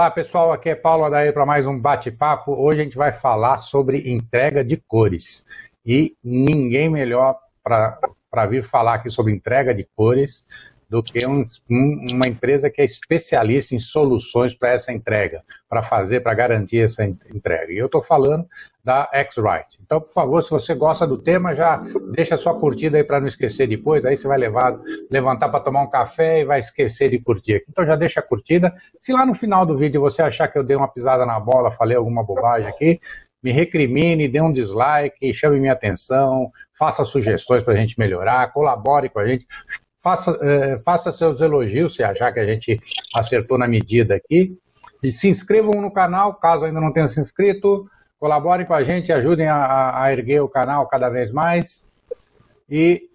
Olá pessoal, aqui é Paulo Adair para mais um bate-papo. Hoje a gente vai falar sobre entrega de cores. E ninguém melhor para vir falar aqui sobre entrega de cores do que um, uma empresa que é especialista em soluções para essa entrega, para fazer, para garantir essa entrega. E eu estou falando da X-Rite. Então, por favor, se você gosta do tema, já deixa sua curtida aí para não esquecer depois, aí você vai levar, levantar para tomar um café e vai esquecer de curtir. Então já deixa a curtida. Se lá no final do vídeo você achar que eu dei uma pisada na bola, falei alguma bobagem aqui, me recrimine, dê um dislike, chame minha atenção, faça sugestões para a gente melhorar, colabore com a gente, faça, é, faça seus elogios, se achar que a gente acertou na medida aqui. E se inscrevam no canal, caso ainda não tenham se inscrito. Colaborem com a gente, ajudem a, a erguer o canal cada vez mais. E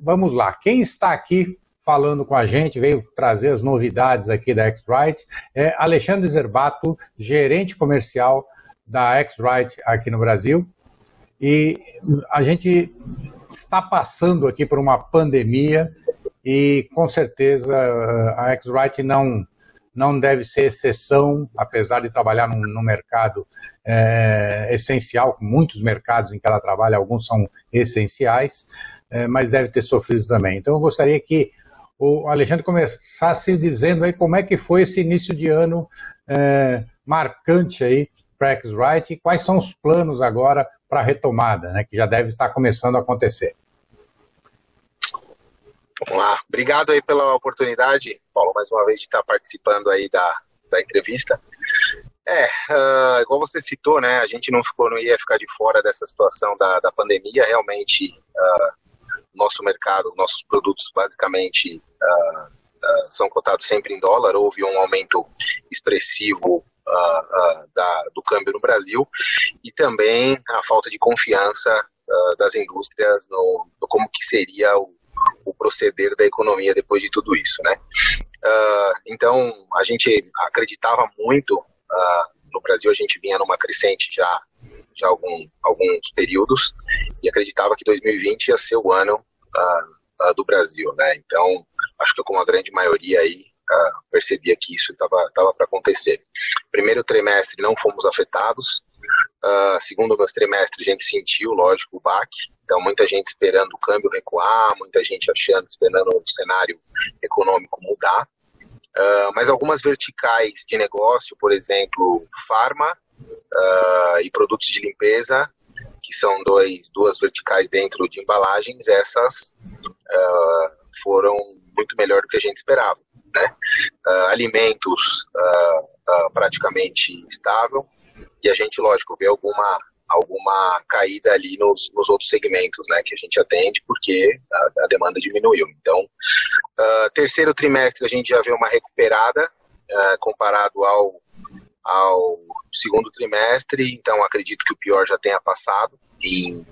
vamos lá. Quem está aqui falando com a gente, veio trazer as novidades aqui da X-Rite, é Alexandre Zerbato, gerente comercial da X-Rite aqui no Brasil. E a gente está passando aqui por uma pandemia e com certeza a X-Rite não, não deve ser exceção, apesar de trabalhar num, num mercado é, essencial, muitos mercados em que ela trabalha, alguns são essenciais, é, mas deve ter sofrido também. Então eu gostaria que o Alexandre começasse dizendo aí como é que foi esse início de ano é, marcante aí para X-Rite e quais são os planos agora para a retomada, né, que já deve estar começando a acontecer. Vamos lá. Obrigado aí pela oportunidade, Paulo, mais uma vez de estar participando aí da, da entrevista. É, uh, igual você citou, né, a gente não ficou, não ia ficar de fora dessa situação da, da pandemia, realmente uh, nosso mercado, nossos produtos basicamente uh, são cotados sempre em dólar, houve um aumento expressivo da, do câmbio no Brasil e também a falta de confiança das indústrias no, no como que seria o o proceder da economia depois de tudo isso, né? Uh, então, a gente acreditava muito, uh, no Brasil a gente vinha numa crescente já, já algum, alguns períodos, e acreditava que 2020 ia ser o ano uh, do Brasil, né? Então, acho que como a grande maioria aí, percebia que isso estava para acontecer. Primeiro trimestre não fomos afetados, segundo trimestre, a gente sentiu, lógico, o baque. Então, muita gente esperando o câmbio recuar, muita gente achando, esperando o cenário econômico mudar. Uh, mas algumas verticais de negócio, por exemplo, farma uh, e produtos de limpeza, que são dois, duas verticais dentro de embalagens, essas foram muito melhor do que a gente esperava. Né? alimentos praticamente estável, e a gente, lógico, vê alguma alguma caída ali nos, nos outros segmentos né, que a gente atende, porque a, a demanda diminuiu. Então, uh, terceiro trimestre a gente já vê uma recuperada uh, comparado ao, ao segundo trimestre, então acredito que o pior já tenha passado em,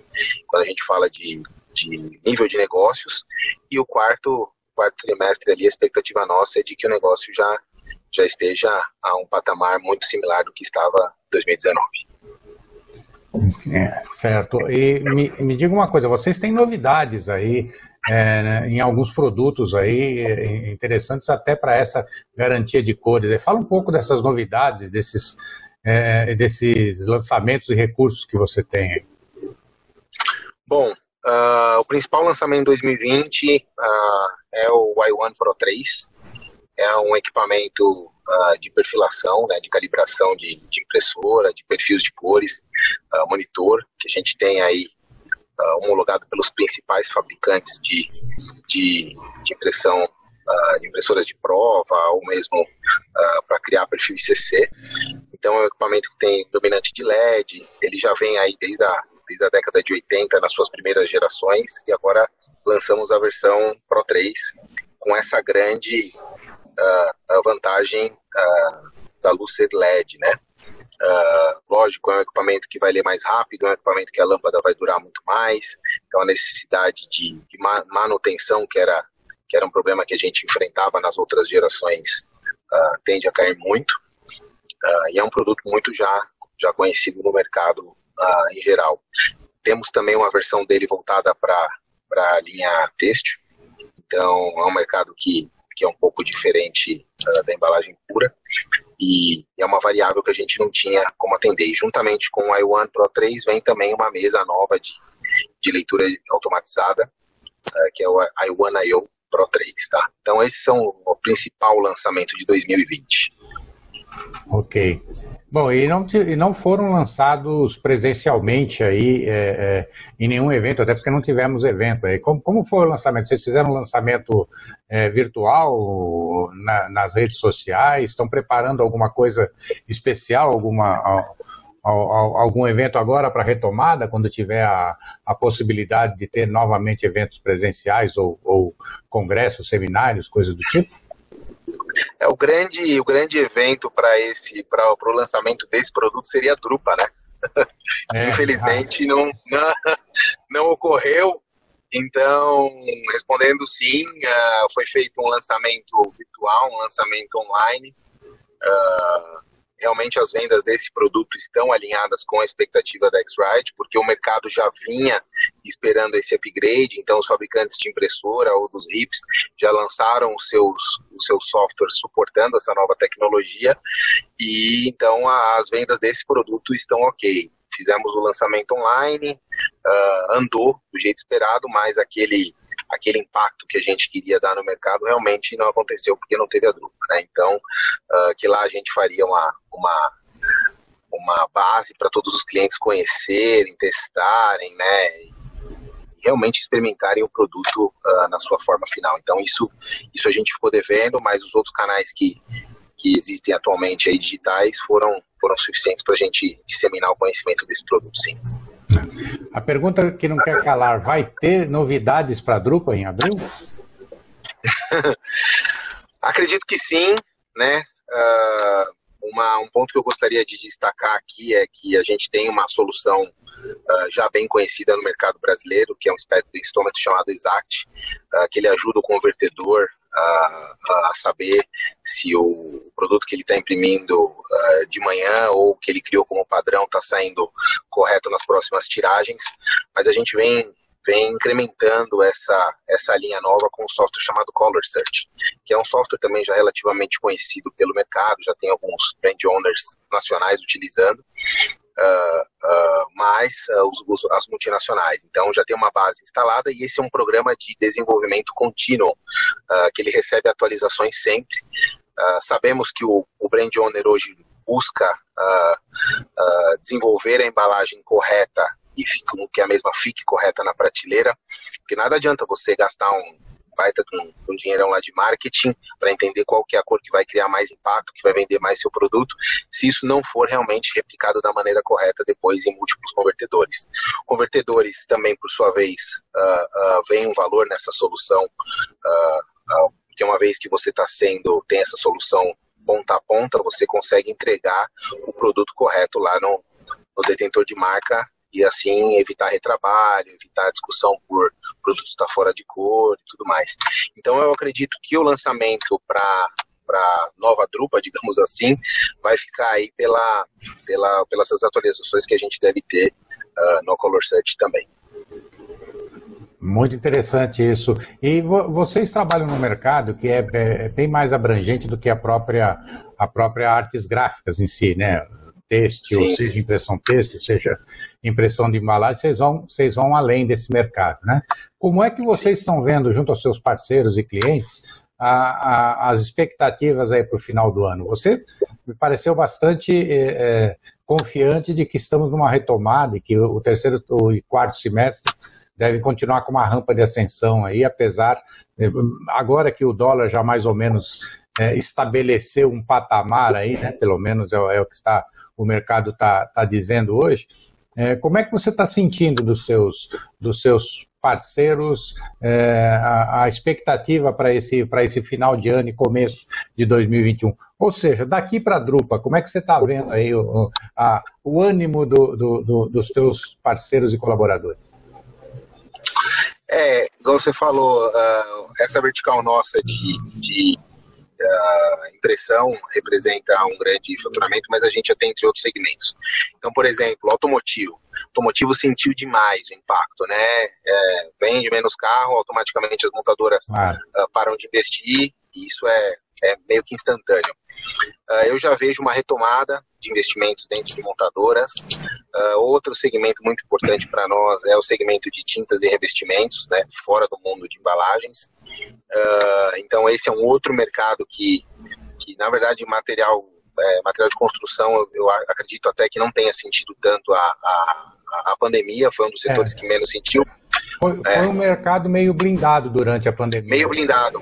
quando a gente fala de, de nível de negócios. E o quarto, quarto trimestre ali, a expectativa nossa é de que o negócio já, já esteja a um patamar muito similar do que estava 2019. É, certo. E me, me diga uma coisa, vocês têm novidades aí é, né, em alguns produtos aí é, interessantes até para essa garantia de cores. Fala um pouco dessas novidades, desses, é, desses lançamentos e recursos que você tem. Bom, uh, o principal lançamento em 2020 uh, ah, é o Y1 Pro 3. É um equipamento uh, de perfilação, né, de calibração de, de, impressora, de perfis de cores, uh, monitor, que a gente tem aí uh, homologado pelos principais fabricantes de, de, de impressão, de impressoras de prova, ou mesmo para criar perfil ICC. Então é um equipamento que tem dominante de LED, ele já vem aí desde a, desde a década de 80 nas suas primeiras gerações, e agora lançamos a versão Pro 3 com essa grande a vantagem da luz ser LED, né? Uh, lógico, é um equipamento que vai ler mais rápido, é um equipamento que a lâmpada vai durar muito mais, então a necessidade de, de manutenção, que era, que era um problema que a gente enfrentava nas outras gerações, uh, tende a cair muito, uh, e é um produto muito já, já conhecido no mercado em geral. Temos também uma versão dele voltada para a linha têxtil, então é um mercado que que é um pouco diferente uh, da embalagem pura. e é uma variável que a gente não tinha como atender. E juntamente com o iOne Pro 3 vem também uma mesa nova de, de leitura automatizada, uh, que é o iOne I.O. Pro 3, tá? Então esses são o principal lançamento de 2020. Ok. Bom, e não, e não foram lançados presencialmente aí é, é, em nenhum evento, até porque não tivemos evento aí. Como, como foi o lançamento? Vocês fizeram um lançamento é, virtual na, nas redes sociais? Estão preparando alguma coisa especial, alguma, algum evento agora para retomada, quando tiver a, a possibilidade de ter novamente eventos presenciais ou, ou congressos, seminários, coisas do tipo? É o grande, o grande evento para esse, para o lançamento desse produto seria a Drupa, né? É, Infelizmente ah. não, não, não ocorreu. Então, respondendo sim, uh, foi feito um lançamento virtual, um lançamento online. Uh, realmente as vendas desse produto estão alinhadas com a expectativa da X-Rite, porque o mercado já vinha esperando esse upgrade, então os fabricantes de impressora ou dos RIPs já lançaram os seus, os seus softwares suportando essa nova tecnologia, e então as vendas desse produto estão ok. Fizemos o lançamento online, uh, andou do jeito esperado, mas aquele aquele impacto que a gente queria dar no mercado realmente não aconteceu porque não teve a Drupa. Né? Então, uh, que lá a gente faria uma, uma, uma base para todos os clientes conhecerem, testarem, né? E realmente experimentarem o produto uh, na sua forma final. Então, isso, isso a gente ficou devendo, mas os outros canais que, que existem atualmente aí digitais foram, foram suficientes para a gente disseminar o conhecimento desse produto, sim. A pergunta que não quer calar, vai ter novidades para a Drupal em abril? Acredito que sim, né? Uh, uma, um ponto que eu gostaria de destacar aqui é que a gente tem uma solução uh, já bem conhecida no mercado brasileiro, que é um espécie de instrumento chamado Exact, uh, que ele ajuda o convertedor a, a saber se o produto que ele está imprimindo uh, de manhã ou que ele criou como padrão está saindo correto nas próximas tiragens. Mas a gente vem vem incrementando essa, essa linha nova com um software chamado Color Search, que é um software também já relativamente conhecido pelo mercado, já tem alguns brand owners nacionais utilizando, uh, mais os, os, as multinacionais. Então já tem uma base instalada e esse é um programa de desenvolvimento contínuo, que ele recebe atualizações sempre. sabemos que o, o brand owner hoje busca desenvolver a embalagem correta e que a mesma fique correta na prateleira, porque nada adianta você gastar um baita de um, um dinheirão lá de marketing para entender qual que é a cor que vai criar mais impacto, que vai vender mais seu produto, se isso não for realmente replicado da maneira correta depois em múltiplos convertedores. Convertedores também, por sua vez, uh, uh, vem um valor nessa solução, uh, porque uma vez que você está sendo, tem essa solução ponta a ponta, você consegue entregar o produto correto lá no, no detentor de marca e assim evitar retrabalho, evitar discussão por produto estar fora de cor e tudo mais. Então eu acredito que o lançamento para para nova drupa, digamos assim, vai ficar aí pela, pela, pelas atualizações que a gente deve ter uh, no Color Search também. Muito interessante isso. E vo vocês trabalham no mercado que é, é, é, bem mais abrangente do que a própria, a própria artes gráficas em si, né? Têxtil, Sim. seja impressão têxtil, seja impressão de embalagem, vocês vão, vocês vão além desse mercado, né? Como é que vocês estão vendo, junto aos seus parceiros e clientes, a, a, as expectativas aí para o final do ano? Você me pareceu bastante é, é, confiante de que estamos numa retomada e que o terceiro e quarto semestre deve continuar com uma rampa de ascensão aí, apesar, eh, agora que o dólar já mais ou menos é, estabeleceu um patamar aí, né, pelo menos é, é o que está, o mercado está tá dizendo hoje, é, como é que você está sentindo dos seus, dos seus parceiros é, a, a, expectativa para esse, esse final de ano e começo de 2021? Ou seja, daqui para a Drupa, como é que você está vendo aí o, a, o ânimo do, do, do, dos seus parceiros e colaboradores? É, igual você falou, uh, essa vertical nossa de, de uh, impressão representa um grande faturamento, mas a gente atende outros segmentos. Então, por exemplo, automotivo. Automotivo sentiu demais o impacto, né? É, vende menos carro, automaticamente as montadoras ah. uh, param de investir, e isso é, é meio que instantâneo. Uh, eu já vejo uma retomada de investimentos dentro de montadoras. Uh, outro segmento muito importante para nós é o segmento de tintas e revestimentos, né, fora do mundo de embalagens. Uh, então esse é um outro mercado que, que na verdade, material, é, material de construção, eu, eu, acredito até que não tenha sentido tanto a, a, a pandemia, foi um dos setores é. que menos sentiu. Foi, é. foi um mercado meio blindado durante a pandemia. Meio blindado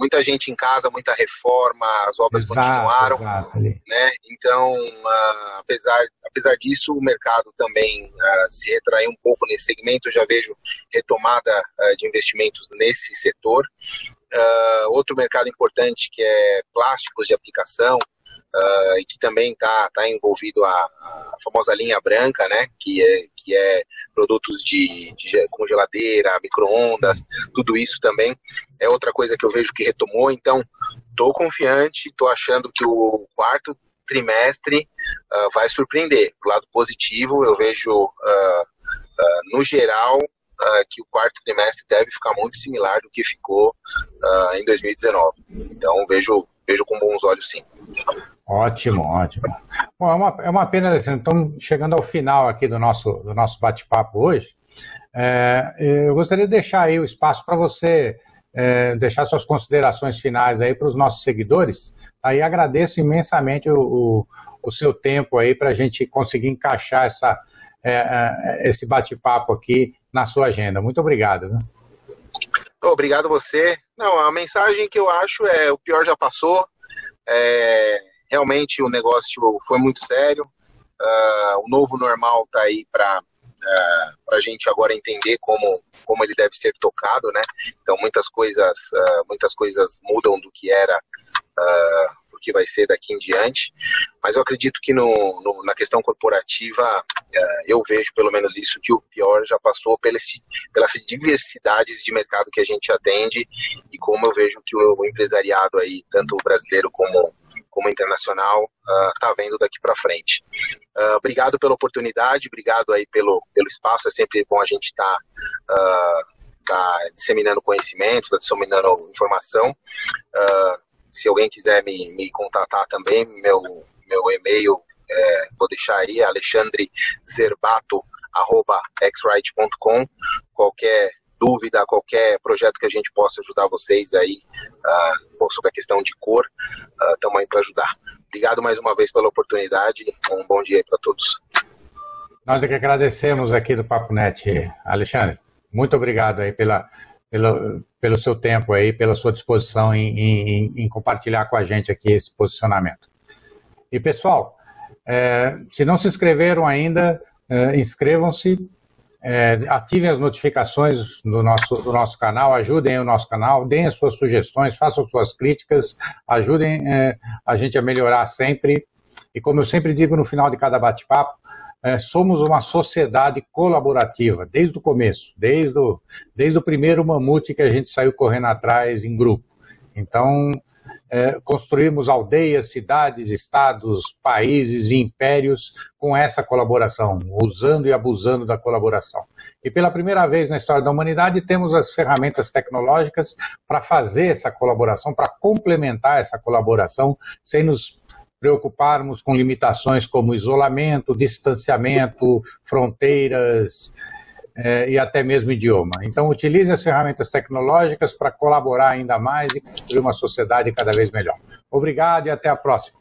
muita gente em casa, muita reforma, as obras exato, continuaram, exato, né? Então, uh, apesar, apesar disso, o mercado também uh, se retraiu um pouco nesse segmento. Já vejo retomada uh, de investimentos nesse setor. outro mercado importante que é plásticos de aplicação, uh, e que também está tá envolvido a, a, famosa linha branca, né, que é, que é produtos de, de com geladeira, micro-ondas, tudo isso também é outra coisa que eu vejo que retomou. Então, estou confiante, estou achando que o quarto trimestre uh, vai surpreender. Do lado positivo, eu vejo, uh, no geral, que o quarto trimestre deve ficar muito similar do que ficou em 2019. Então, vejo, vejo com bons olhos, sim. Ótimo, ótimo. Bom, é uma, é uma pena, Alessandro, estamos chegando ao final aqui do nosso, do nosso bate-papo hoje. É, eu gostaria de deixar aí o espaço para você é, deixar suas considerações finais aí para os nossos seguidores. Aí agradeço imensamente o, o, o seu tempo aí para a gente conseguir encaixar essa, é, é, esse bate-papo aqui na sua agenda. Muito obrigado. Né? Obrigado você. Não, a mensagem que eu acho é o pior já passou. É, realmente o negócio foi muito sério. Uh, o novo normal está aí para uh, a gente agora entender como, como ele deve ser tocado, né? Então muitas coisas uh, muitas coisas mudam do que era uh, que vai ser daqui em diante. Mas eu acredito que no, no na questão corporativa uh, eu vejo pelo menos isso que o pior já passou pelas, pelas diversidades de mercado que a gente atende e como eu vejo que o, o empresariado aí tanto brasileiro como como internacional está uh, vendo daqui para frente. Uh, obrigado pela oportunidade, obrigado aí pelo, pelo espaço. É sempre bom a gente estar tá, uh, tá disseminando conhecimento, tá disseminando informação. se alguém quiser me, me contatar também, meu, meu e-mail é, vou deixar aí, alexandrezerbato.com. Qualquer dúvida, qualquer projeto que a gente possa ajudar vocês aí uh, sobre a questão de cor, estamos uh, aí para ajudar. Obrigado mais uma vez pela oportunidade. Um bom dia para todos. Nós é que agradecemos aqui do Papo Net, Alexandre. Muito obrigado aí pela, pelo, pelo seu tempo aí, pela sua disposição em, em, em compartilhar com a gente aqui esse posicionamento. E pessoal, é, se não se inscreveram ainda, é, inscrevam-se, é, ativem as notificações do nosso, do nosso canal, ajudem o nosso canal, deem as suas sugestões, façam suas críticas, ajudem é, a gente a melhorar sempre. E como eu sempre digo no final de cada bate-papo, é, somos uma sociedade colaborativa, desde o começo, desde o, desde o primeiro mamute que a gente saiu correndo atrás em grupo. Então, é, construímos aldeias, cidades, estados, países e impérios com essa colaboração, usando e abusando da colaboração. E pela primeira vez na história da humanidade, temos as ferramentas tecnológicas para fazer essa colaboração, para complementar essa colaboração, sem nos preocuparmos com limitações como isolamento, distanciamento, fronteiras, é, e até mesmo idioma. Então, utilize as ferramentas tecnológicas para colaborar ainda mais e construir uma sociedade cada vez melhor. Obrigado e até a próxima.